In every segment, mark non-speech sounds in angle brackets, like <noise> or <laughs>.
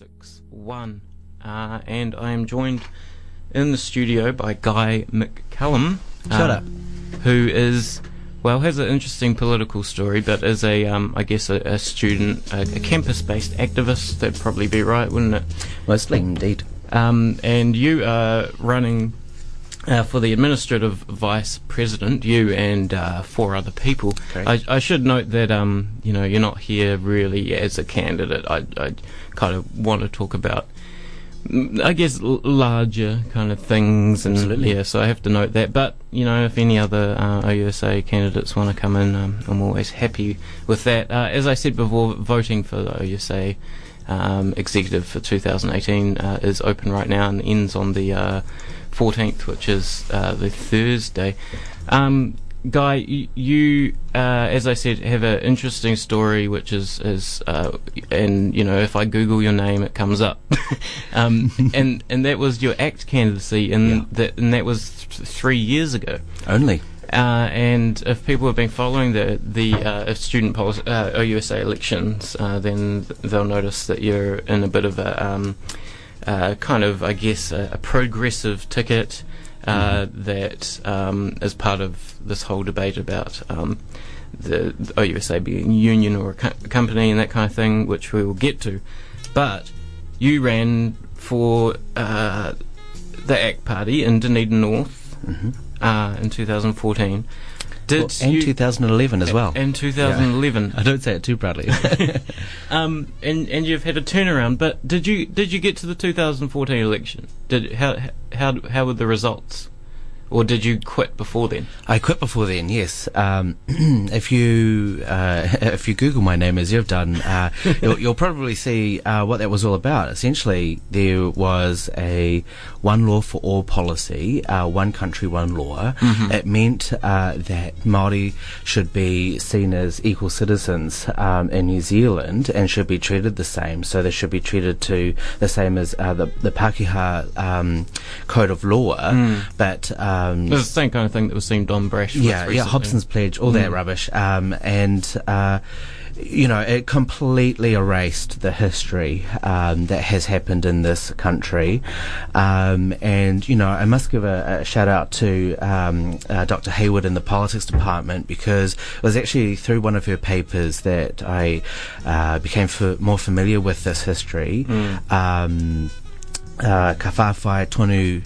1061. Uh, and I am joined in the studio by Guy McCallum. Shut uh, up. Who is, well, has an interesting political story, but is a, um, I guess, a, a student, a, a campus based activist. That'd probably be right, wouldn't it? Mostly, indeed. Um, and you are running uh, for the administrative vice president, you and uh, four other people. I, I should note that um, you know you're not here really as a candidate. I, I kind of want to talk about, mm, I guess, l- larger kind of things, and Absolutely. yeah. So I have to note that. But you know, if any other uh, OUSA candidates want to come in, um, I'm always happy with that. Uh, as I said before, voting for the OUSA um, executive for 2018 uh, is open right now and ends on the uh, 14th, which is uh, the Thursday. Um, Guy, you, you uh, as I said, have an interesting story, which is is uh, and you know if I Google your name, it comes up, <laughs> um, <laughs> and and that was your ACT candidacy, and Yeah. that and that was th- three years ago. Only. Uh, and if people have been following the the uh, student policy, uh, OUSA elections, uh, then they'll notice that you're in a bit of a um, uh, kind of, I guess, a, a progressive ticket uh, that um, is part of this whole debate about um, the, the OUSA being a union or a co- company and that kind of thing, which we will get to. But you ran for uh, the ACT Party in Dunedin North. Hmm uh, in 2014. Did Well, and you, 2011 as well. In 2011. <laughs> I don't say it too proudly. <laughs> <laughs> um, and and you've had a turnaround. But did you did you get to the 2014 election? Did how how how were the results? Or did you quit before then? I quit before then. Yes. Um, <clears throat> if you uh, <laughs> if you Google my name as you've done, uh, <laughs> you'll, you'll probably see uh, what that was all about. Essentially, there was a one law for all policy, uh, one country, one law. It meant uh, that Maori should be seen as equal citizens um, in New Zealand and should be treated the same. So they should be treated to the same as uh, the the Pakeha um, code of law, but. Um, It was the same kind of thing that was seen Don Brash. yeah, yeah. Hobson's pledge, all that rubbish, um, and uh, you know, it completely erased the history um, that has happened in this country. Um, and you know, I must give a, a shout out to um, uh, Dr. Hayward in the politics department because it was actually through one of her papers that I uh, became f- more familiar with this history. Um, uh, ka whawhai tonu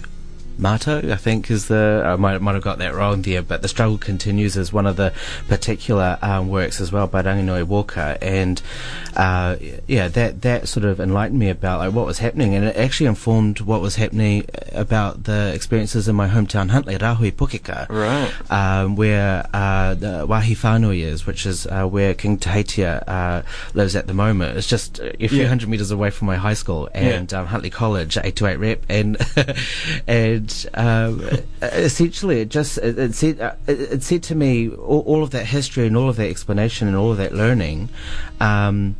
Mato, I think is the I might might have got that wrong there, but the struggle continues is one of the particular um, works as well by Ranginui Walker, and uh, yeah, that that sort of enlightened me about like what was happening, and it actually informed what was happening about the experiences in my hometown Huntly, Rahui Pokeka Right. um, where uh, the Wahi Whanui is, which is uh, where King Tuheitia uh, lives at the moment. It's just a few Yeah. hundred metres away from my high school and um, Huntly College, 828 rep, and <laughs> and um, essentially it just it, it said uh, it, it said to me all, all of that history and all of that explanation and all of that learning. Um,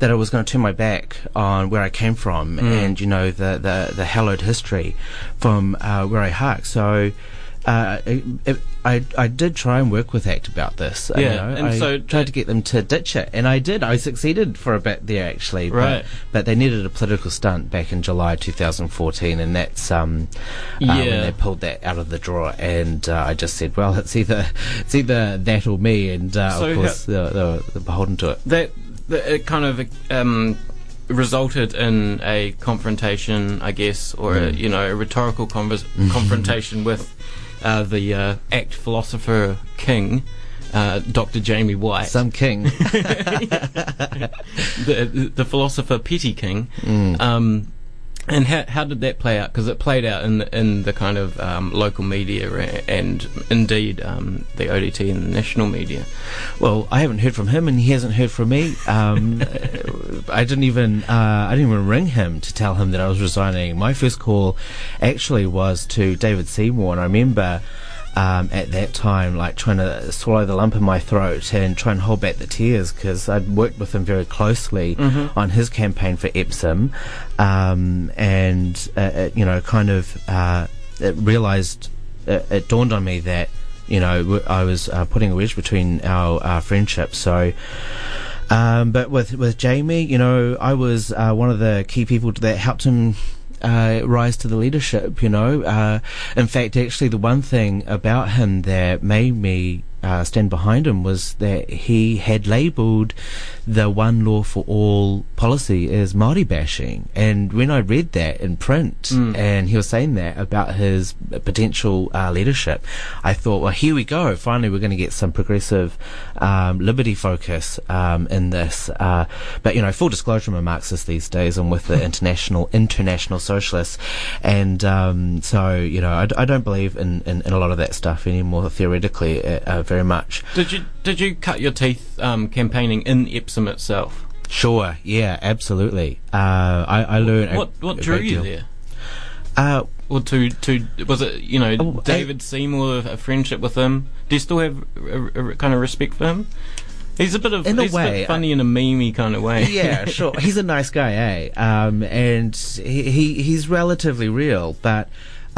that I was going to turn my back on where I came from and you know the the, the hallowed history from uh, where I hark. So uh, it, it, I I did try and work with ACT about this. you Yeah, know. and I so- tried to get them to ditch it, and I did. I succeeded for a bit there actually. but- Right. But, they needed a political stunt back in July 2014, and that's um uh, when Yeah. they pulled that out of the drawer. And uh, I just said, well, it's either it's either that or me, and uh, So of course they were, they were beholden to it. that, that it kind of um, resulted in a confrontation, I guess, or a, Mm. you know a rhetorical convers- <laughs> confrontation with uh, the uh, ACT philosopher king, uh, Dr. Jamie Whyte, Some king. <laughs> the, the philosopher Petty King. Mm. Um, and how, how did that play out? Because it played out in the, in the kind of um, local media and indeed um, the ODT and the national media. Well, I haven't heard from him, and he hasn't heard from me. Um, <laughs> I didn't even uh, I didn't even ring him to tell him that I was resigning. My first call actually was to David Seymour, and I remember. Um, at that time, like trying to swallow the lump in my throat and try and hold back the tears because I'd worked with him very closely on his campaign for Epsom, um, and uh, uh, you know, kind of uh, it realised it, it dawned on me that you know I was uh, putting a wedge between our uh, friendship. So Um, but with with Jamie, you know, I was uh, one of the key people that helped him uh, rise to the leadership. You know, uh, in fact, actually, the one thing about him that made me uh, stand behind him was that he had labelled the one law for all policy as Maori bashing. And when I read that in print, mm. and he was saying that about his potential uh, leadership, I thought, well, here we go. Finally, we're going to get some progressive um, liberty focus um, in this. Uh, but you know, full disclosure, I'm a Marxist these days. I'm with the <laughs> international international socialists, and um, so you know, I, I don't believe in, in, in, a lot of that stuff anymore theoretically. Very much. Did you did you cut your teeth um, campaigning in Epsom itself? Sure. Yeah. Absolutely. Uh, I, I learned. What a, what drew you deal. there? Uh, or to to was it you know oh, David I, Seymour a friendship with him? Do you still have a, a, kind of respect for him? He's a bit of in a way, a funny in a memey kind of way. Yeah, <laughs> sure. He's a nice guy, eh? Um, and he, he he's relatively real, but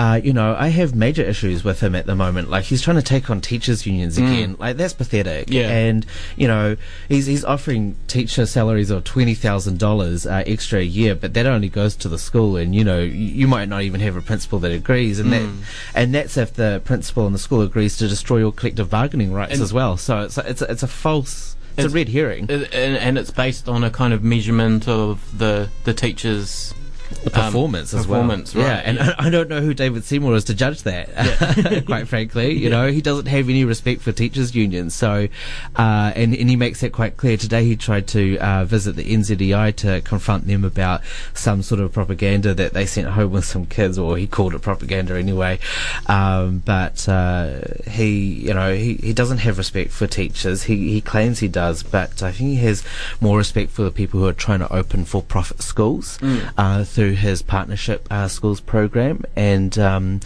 uh, you know, I have major issues with him at the moment. Like he's trying to take on teachers' unions mm. again. Like that's pathetic. Yeah. And you know, he's he's offering teacher salaries of twenty thousand uh, dollars extra a year, but that only goes to the school. And you know, you, you might not even have a principal that agrees. And mm. that and that's if the principal and the school agrees to destroy your collective bargaining rights and as well. So it's a, it's a, it's a false. It's, it's a red herring, and, and it's based on a kind of measurement of the the teachers the performance um, as performance, well. Right, yeah, and yeah. I, I, don't know who David Seymour is to judge that. Yeah. <laughs> quite frankly, you yeah. know, he doesn't have any respect for teachers' unions. So, uh, and and he makes that quite clear. Today, he tried to uh, visit the NZEI to confront them about some sort of propaganda that they sent home with some kids, or he called it propaganda anyway. Um, but uh, he, you know, he, he doesn't have respect for teachers. He he claims he does, but I think he has more respect for the people who are trying to open for-profit schools mm. Uh, through through his partnership uh, schools program, and um,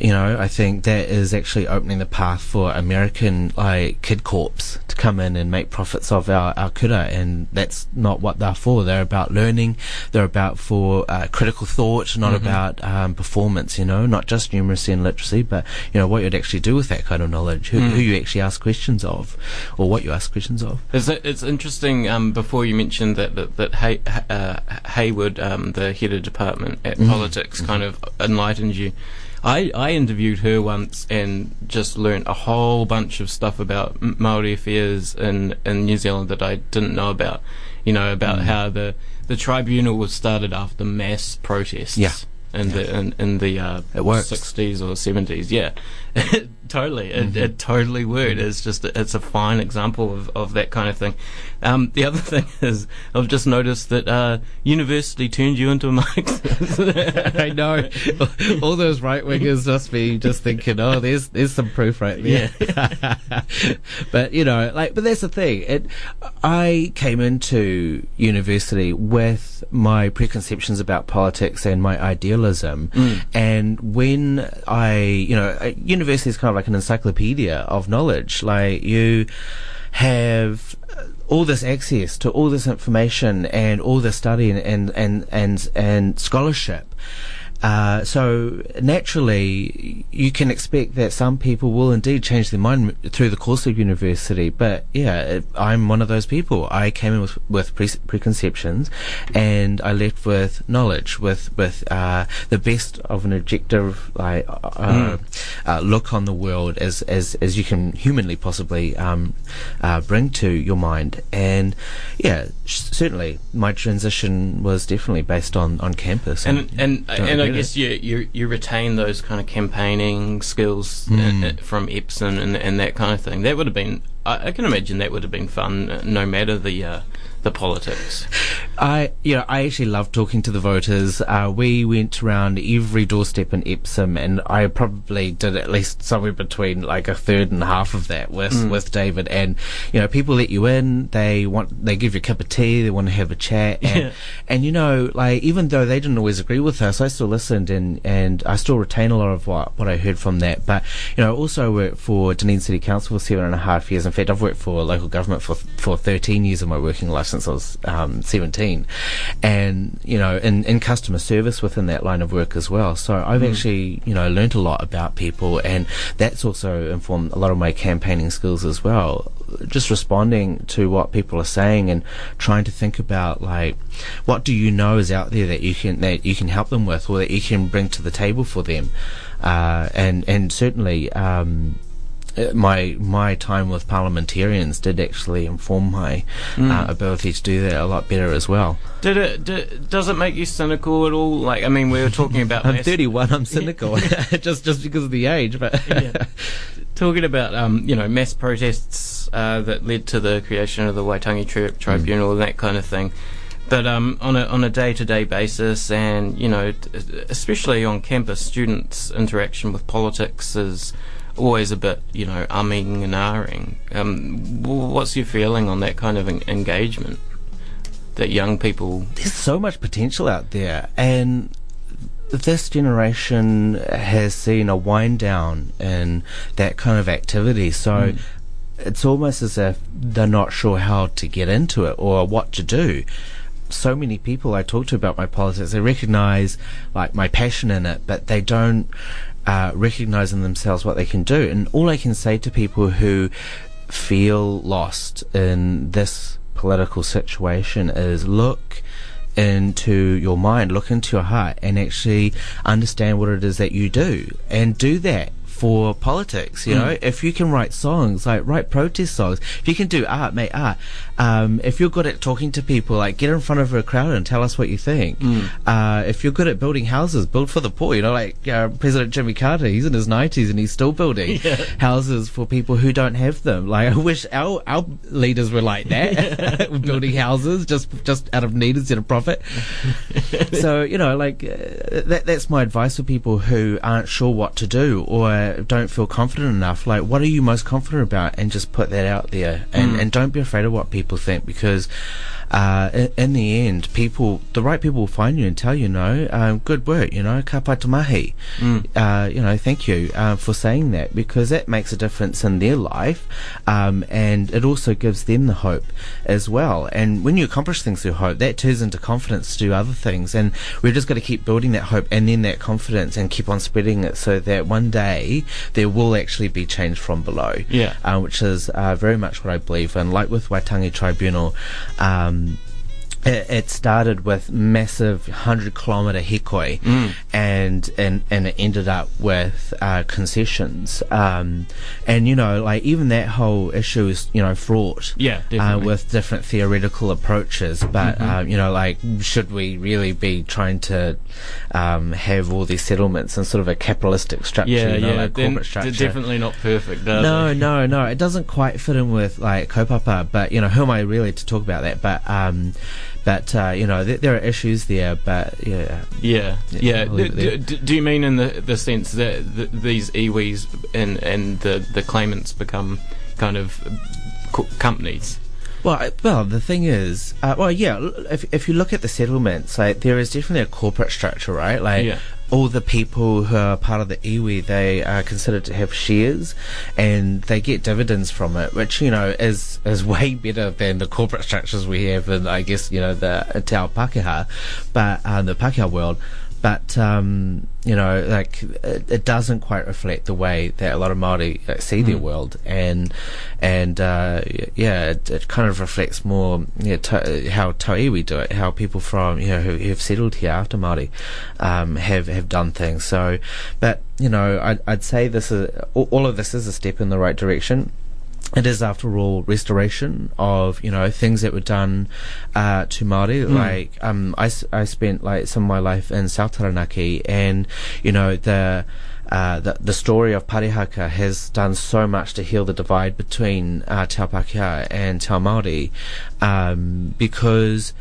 you know, I think that is actually opening the path for American like kid corps to come in and make profits of our, our kura, and that's not what they're for. They're about learning. They're about for uh, critical thought, not mm-hmm. about um, performance. You know, not just numeracy and literacy, but you know what you'd actually do with that kind of knowledge, who, mm. who you actually ask questions of, or what you ask questions of. It's, it's interesting. Um, before you mentioned that that, that Hay, uh, Hayward, um, the head of department at mm. politics, mm-hmm. kind of enlightened you. I, I interviewed her once and just learned a whole bunch of stuff about Maori affairs in, in New Zealand that I didn't know about. You know about mm. how the the tribunal was started after mass protests. Yeah. In yeah. the in, in the uh, 60s or 70s, yeah, <laughs> totally, mm-hmm. it, it, totally worked. It's just it's a fine example of, of that kind of thing. Um, the other thing <laughs> is, I've just noticed that uh, university turned you into a Marxist. <laughs> I know. <laughs> All those right wingers must be just thinking, oh, there's there's some proof right there. Yeah. but you know, like, but that's the thing. It, I came into university with my preconceptions about politics and my idealism, mm. and when I, you know, university is kind of like an encyclopedia of knowledge. Like you have all this access to all this information and all this study and and and and, and scholarship uh, so naturally, you can expect that some people will indeed change their mind through the course of university. But yeah, I'm one of those people. I came in with, with pre- preconceptions, and I left with knowledge, with with uh, the best of an objective like uh, mm. look on the world as as as you can humanly possibly um, uh, bring to your mind. And yeah, certainly my transition was definitely based on on campus. And and and, and I guess you, you you retain those kind of campaigning skills mm. from Epsom and and that kind of thing. That would have been I, I can imagine that would have been fun, uh, no matter the uh, the politics. I, you know, I actually love talking to the voters. Uh, we went around every doorstep in Epsom, and I probably did at least somewhere between like a third and half of that with mm. with David. And you know, people let you in. They want, they give you a cup of tea. They want to have a chat. <laughs> And, yeah. and you know, like even though they didn't always agree with us, I still listened, and and I still retain a lot of what what I heard from that. But you know, also worked for Dunedin City Council for seven and a half years. In fact, I've worked for local government for for 13 years of my working life since I was um, 17, and you know, in, in customer service within that line of work as well. So I've mm. actually you know learned a lot about people, and that's also informed a lot of my campaigning skills as well. just responding to what people are saying and trying to think about like what do you know is out there that you can that you can help them with or that you can bring to the table for them, uh, and and certainly. Um, my my time with parliamentarians did actually inform my mm. uh, ability to do that a lot better as well. Did it? Did, does it make you cynical at all? Like, I mean, we were talking about. <laughs> I'm 31. I'm <laughs> cynical, <laughs> just just because of the age. But yeah. talking about um, you know mass protests uh, that led to the creation of the Waitangi tri- Tribunal mm. and that kind of thing. But um, on a on a day to day basis, and you know, especially on campus, students' interaction with politics is always a bit, you know, umming and ahhing. Um, what's your feeling on that kind of en- engagement? That young people. There's so much potential out there, and this generation has seen a wind down in that kind of activity. So mm. it's almost as if they're not sure how to get into it or what to do. So many people I talk to about my politics, they recognize like my passion in it, but they don't uh, recognizing themselves what they can do. And all I can say to people who feel lost in this political situation is look into your mind, look into your heart, and actually understand what it is that you do, and do that for politics. You mm. know, if you can write songs, like write protest songs, if you can do art, make art. Um, if you're good at talking to people, like get in front of a crowd and tell us what you think. Mm. Uh, if you're good at building houses, build for the poor. You know, like uh, President Jimmy Carter, he's in his 90s and he's still building <laughs> yeah. houses for people who don't have them. Like I wish our our leaders were like that, <laughs> <laughs> building houses just just out of need instead of profit. so you know, like uh, that that's my advice for people who aren't sure what to do or don't feel confident enough, like what are you most confident about, and just put that out there, and mm. and don't be afraid of what people think because uh, in, the end, people, the right people will find you and tell you, no, um, good work, you know, ka mahi. Mm. Uh, you know, thank you uh, for saying that because that makes a difference in their life, um, and it also gives them the hope as well. And when you accomplish things through hope, that turns into confidence to do other things, and we've just got to keep building that hope and then that confidence and keep on spreading it so that one day there will actually be change from below. Yeah, uh, which is uh, very much what I believe And Like with Waitangi Tribunal. Um, um, it, it started with massive hundred kilometer hikoi, mm. and and and it ended up with uh, concessions. Um, and you know, like even that whole issue is you know fraught. Yeah, uh, with different theoretical approaches. But mm-hmm. uh, you know, like should we really be trying to um, have all these settlements in sort of a capitalistic structure? Yeah, you know, yeah, like corporate structure. definitely not perfect. no, no, no. It doesn't quite fit in with like kaupapa. But you know, who am I really to talk about that? But um, but uh, you know, th- there are issues there. But yeah, yeah, yeah. Do, do, you mean in the the sense that these iwis and and the the claimants become kind of co- companies? Well, well, the thing is, uh, well, yeah. If if you look at the settlements, like there is definitely a corporate structure, right? Like yeah all the people who are part of the iwi, they are considered to have shares, and they get dividends from it, which you know is is <laughs> way better than the corporate structures we have in, I guess, you know, the Te Ao Pākehā, but uh, the Pākehā world but um, you know, like it, it, doesn't quite reflect the way that a lot of Maori uh, see mm. their world, and and uh, yeah, it, it, kind of reflects more yeah, to, how Tauiwi do it, how people from you know who, have settled here after Maori um, have have done things. So, but you know, I'd, I'd say this is all of this is a step in the right direction it is, after all, restoration of you know things that were done uh, to Maori. Mm. Like um, I, I spent like some of my life in South Taranaki, and you know the. Uh, the, the story of Parihaka has done so much to heal the divide between uh, Te Ao and Te Māori um, because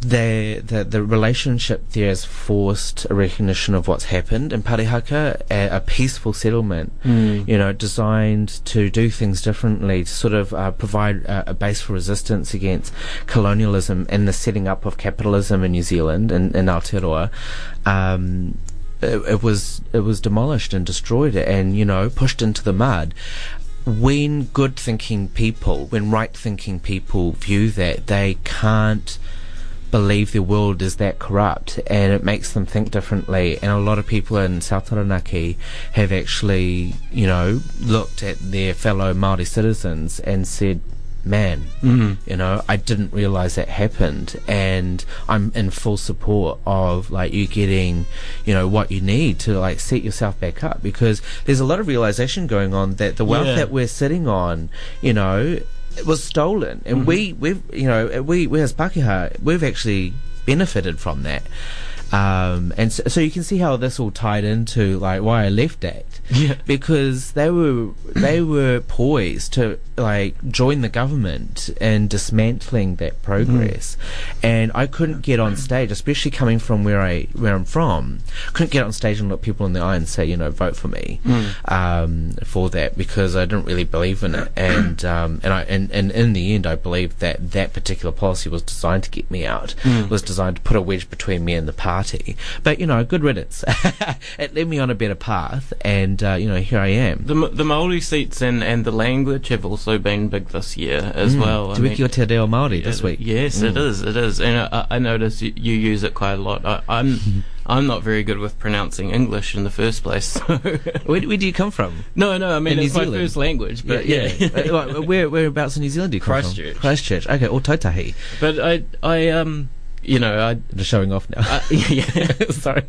the, the the relationship there has forced a recognition of what's happened in Parihaka, a, a peaceful settlement, mm. you know, designed to do things differently, to sort of uh, provide a, a, base for resistance against colonialism and the setting up of capitalism in New Zealand and in Aotearoa. Um, it, it was it was demolished and destroyed and you know pushed into the mud when good thinking people, when right thinking people view that, they can't believe the world is that corrupt and it makes them think differently. And a lot of people in South Taranaki have actually, you know, looked at their fellow Maori citizens and said, man, Mm-hmm. you know, I didn't realize that happened, and I'm in full support of like you getting, you know, what you need to like set yourself back up because there's a lot of realization going on that the wealth Yeah. that we're sitting on, you know, it was stolen, and mm-hmm. we we've you know we we as Pakeha we've actually benefited from that. Um, and so, so you can see how this all tied into like why I left ACT Yeah. because they were they were poised to like join the government in dismantling that progress, and I couldn't get on stage, especially coming from where I where I'm from, couldn't get on stage and look people in the eye and say you know vote for me um, for that because I didn't really believe in it, <clears throat> and um, and I and, and in the end I believed that that particular policy was designed to get me out, was designed to put a wedge between me and the party, but you know good riddance, <laughs> it led me on a better path, and uh, you know here I am. The, the Maori seats and, and the language have also been big this year as well. I Te wiki o te reo Māori this week. Yes, it is. It is, and I, I notice you, you use it quite a lot. I, I'm <laughs> I'm not very good with pronouncing English in the first place. <laughs> So. Where, where do you come from? no, no. I mean, In New it's my Zealand? first language, but yeah. Uh, like, where whereabouts in New Zealand do you come Christchurch. from? Christchurch. Christchurch. Okay, or Tautahi. but I I um you know I. Just showing off now. I <laughs> yeah, <laughs> Sorry.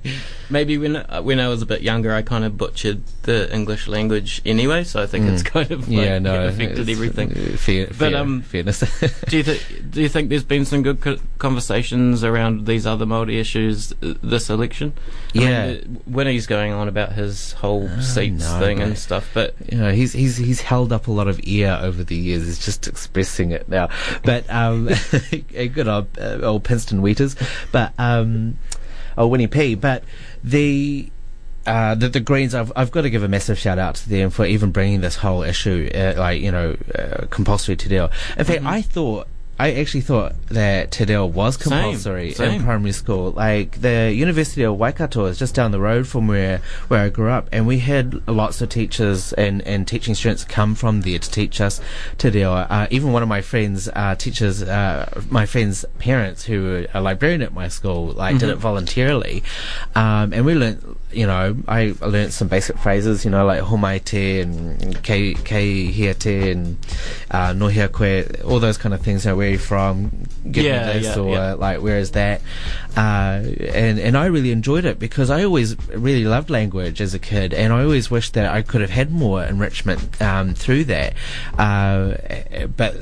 maybe when uh, when I was a bit younger, I kind of butchered the English language anyway, so I think it's kind of like, Mm. yeah, no, affected it's, everything. uh, Fair, But, fair, um, fairness. <laughs> Do you think do you think there's been some good co- conversations around these other Māori issues uh, this election? I Yeah. uh, when he's going on about his whole seats no, thing and stuff, but you know, he's he's he's held up a lot of ear over the years. He's just expressing it now. But um, good old, uh, old Winston But um, oh Winnie P. But the. Uh, the, the Greens, I've, I've got to give a massive shout out to them for even bringing this whole issue, uh, like, you know, uh, compulsory to deal. In fact, I thought, I actually thought that te reo was Same, compulsory in primary school. Like, the University of Waikato is just down the road from where, where I grew up, and we had lots of teachers and, and teaching students come from there to teach us te reo. Uh, even one of my friends, uh, teachers, uh, my friend's parents, who were a librarian at my school, like, did it voluntarily. Um, and we learnt, you know, I learnt some basic phrases, you know, like homai te and kei, kei hia te and uh, no hia koe, all those kind of things. You know, where are you from? Give Yeah, me this, yeah, or yeah. like, where is that? Uh, and, and I really enjoyed it because I always really loved language as a kid, and I always wished that I could have had more enrichment um, through that. Uh, but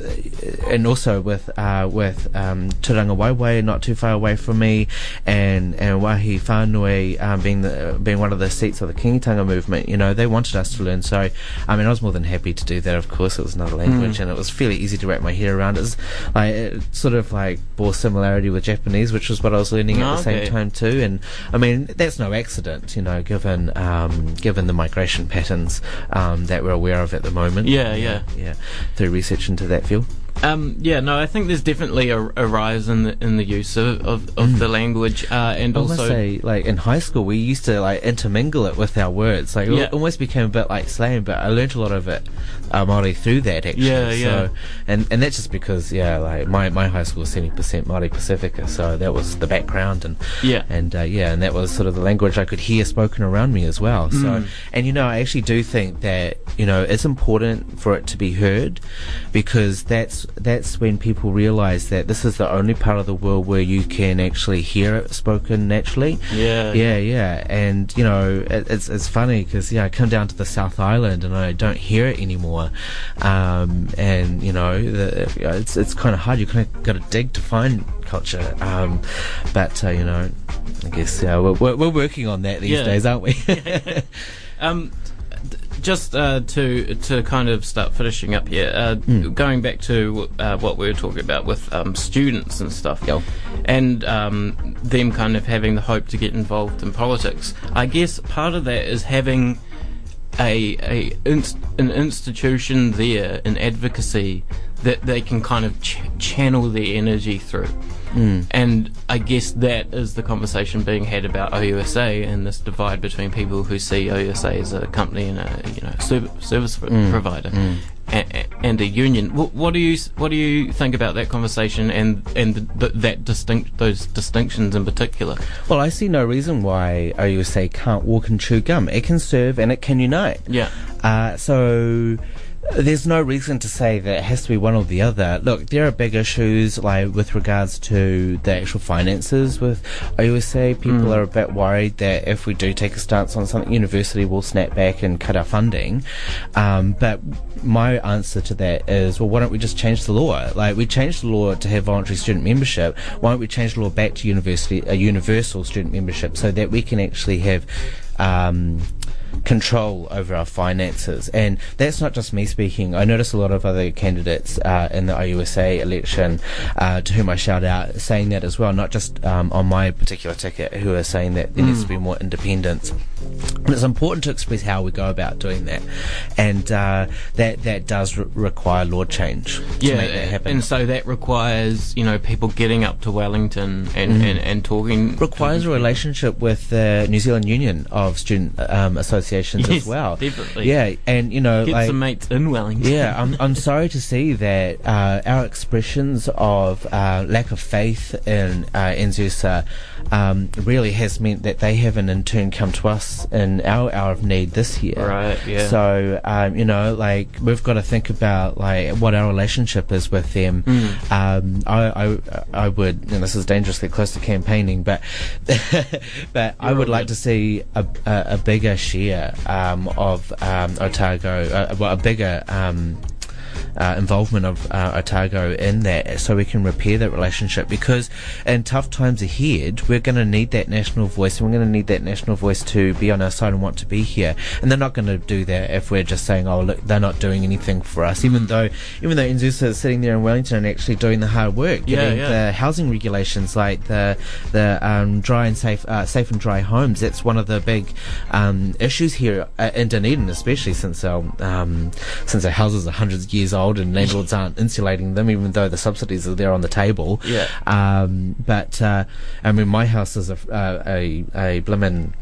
and also with uh, with um, Turangawaewae not too far away from me, and and Wahi Whanui um, being the being one of the seats of the Kingitanga movement, you know, they wanted us to learn. So I mean, I was more than happy to do that. Of course, it was another language, and it was fairly easy to wrap my head around. It was like it sort of like bore similarity with Japanese, which was what I was learning at the Okay. same time too. And I mean, that's no accident, you know, given um, given the migration patterns um, that we're aware of at the moment. Yeah, yeah. yeah. Through research into that field. Um, yeah, no, I think there's definitely a, a rise in the in the use of of, of the language, uh, and I also say, like in high school, we used to like intermingle it with our words. Like Yeah. it almost became a bit like slang, but I learnt a lot of it uh, Māori through that actually. Yeah, yeah. So, and and that's just because yeah, like my, my high school was seventy percent Māori Pacifica, so that was the background and Yeah. and uh, yeah, and that was sort of the language I could hear spoken around me as well. So, Mm. and you know, I actually do think that you know it's important for it to be heard because that's that's when people realize that this is the only part of the world where you can actually hear it spoken naturally. Yeah. yeah, yeah. And you know, it, it's it's funny because yeah, I come down to the South Island and I don't hear it anymore. Um, and you know, the, it's it's kind of hard. You kind of got to dig to find culture. Um, but uh, you know, I guess yeah, we're, we're, working on that these Yeah. days, aren't we? <laughs> Um, just uh, to to kind of start finishing up here, uh, Hmm. going back to uh, what we were talking about with um, students and stuff, and um, them kind of having the hope to get involved in politics. I guess part of that is having a a inst- an institution there in advocacy that they can kind of ch- channel their energy through. Mm. And I guess that is the conversation being had about OUSA and this divide between people who see OUSA as a company and a you know serv- service pro- mm. provider, mm. a- and a union. What, what, do you what do you think about that conversation and and the, that distinct those distinctions in particular? Well, I see no reason why OUSA can't walk and chew gum. It can serve and it can unite. Yeah. Uh, so there's no reason to say that it has to be one or the other. Look, there are big issues like with regards to the actual finances with OUSA. People mm. are a bit worried that if we do take a stance on something, university will snap back and cut our funding. Um, but my answer to that is, well, why don't we just change the law? Like we changed the law to have voluntary student membership. Why don't we change the law back to university a universal student membership so that we can actually have um, control over our finances. And that's not just me speaking. I notice a lot of other candidates uh, in the OUSA election, uh, to whom I shout out, saying that as well, not just um, on my particular ticket, who are saying that there mm. needs to be more independence. And it's important to express how we go about doing that. And uh, that, that does re- require law change yeah, make that happen. And so that requires, you know, people getting up to Wellington and, mm. and, and talking. Requires a relationship with the New Zealand Union of Student um, Associations associations <laughs> yes, as well. Definitely. Yeah, and you know, get like, some mates in Wellington. Yeah, <laughs> I'm I'm sorry to see that uh, our expressions of uh, lack of faith in uh, NZUSA um, really has meant that they haven't in turn come to us in our hour of need this year. Right. Yeah. So um, you know, like we've got to think about like what our relationship is with them. Mm. Um, I, I I would, and this is dangerously close to campaigning, but <laughs> but You're I would like good. to see a, a, a bigger share um, of um, Otago, uh, well, a bigger um, uh, involvement of uh, Otago in that so we can repair that relationship because in tough times ahead we're going to need that national voice and we're going to need that national voice to be on our side and want to be here and they're not going to do that if we're just saying oh look they're not doing anything for us even though even though NZUSA is sitting there in Wellington and actually doing the hard work getting yeah, yeah. the housing regulations like the the um, dry and safe uh, safe and dry homes that's one of the big um, issues here uh, in Dunedin especially since our um, since our houses are hundreds of years old and landlords aren't insulating them, even though the subsidies are there on the table. Yeah. Um, but uh, I mean, my house is a uh, a a blimmin'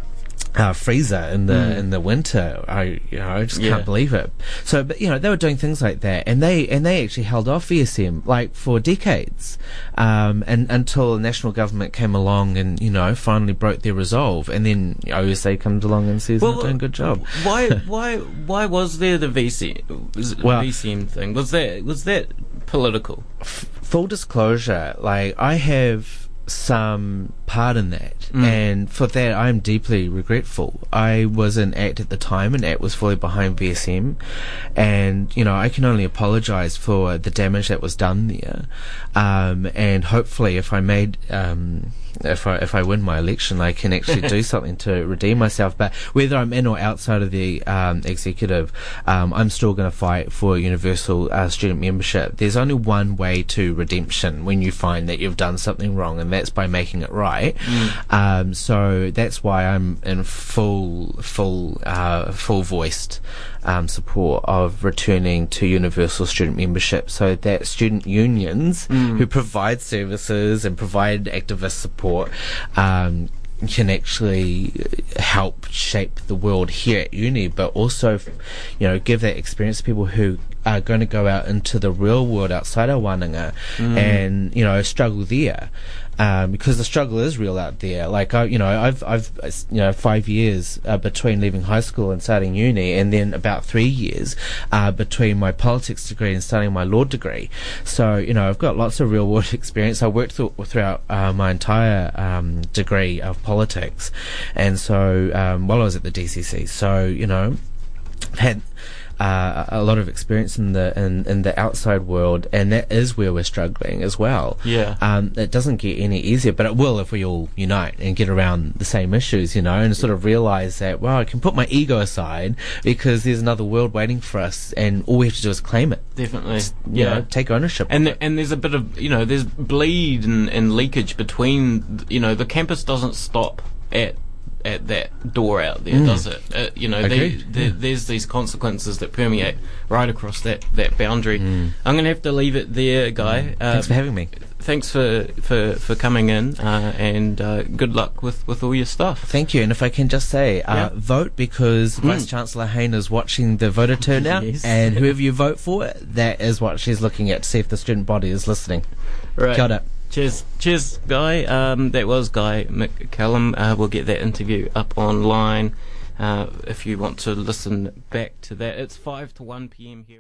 uh, freezer in the mm. in the winter. I you know I just yeah. can't believe it. So, but you know they were doing things like that, and they and they actually held off VSM like for decades, um, and until the national government came along and you know finally broke their resolve, and then OUSA comes along and says well, they're doing a good job. Why <laughs> why why was there the VC well, VSM thing? Was that was that political? F- full disclosure, like I have some part in that, mm. and for that I'm deeply regretful. I was in ACT at the time, and ACT was fully behind VSM, and you know I can only apologise for the damage that was done there, um, and hopefully if I made um, if I if I win my election, I can actually do <laughs> something to redeem myself. But whether I'm in or outside of the um, executive, um, I'm still going to fight for universal uh, student membership. There's only one way to redemption when you find that you've done something wrong, and that's by making it right. Mm. Um, so that's why I'm in full full uh, full voiced um, support of returning to universal student membership, so that student unions mm. who provide services and provide activist support support um, can actually help shape the world here at uni, but also, you know, give that experience to people who are going to go out into the real world outside of Wananga mm. and, you know, struggle there um, because the struggle is real out there. Like I, you know, I've I've you know five years uh, between leaving high school and starting uni, and then about three years uh, between my politics degree and starting my law degree. So you know, I've got lots of real world <laughs> experience. I worked through, throughout uh, my entire um, degree of politics, and so um, while I was at the DCC, so you know, had uh, a lot of experience in the in, in the outside world, and that is where we're struggling as well. Yeah, um, it doesn't get any easier, but it will if we all unite and get around the same issues, you know, and sort of realize that well, I can put my ego aside because there's another world waiting for us, and all we have to do is claim it. Definitely, Just, yeah, know, take ownership. And the, and there's a bit of you know there's bleed and, and leakage between you know the campus doesn't stop at at that door out there, mm. does it? Uh, you know, they, they, there's these consequences that permeate right across that, that boundary. Mm. I'm going to have to leave it there, Guy. Uh, Thanks for having me. thanks for, for, for coming in, uh, and uh, good luck with, with all your stuff. Thank you. And if I can just say, uh, Yeah. vote because Vice Chancellor Hayne is watching the voter turnout, <laughs> Yes. and whoever you vote for, that is what she's looking at to see if the student body is listening. Right. Kia ora. Cheers, cheers, Guy. Um, that was Guy McCallum. Uh, we'll get that interview up online uh, if you want to listen back to that. It's five to one p.m. here.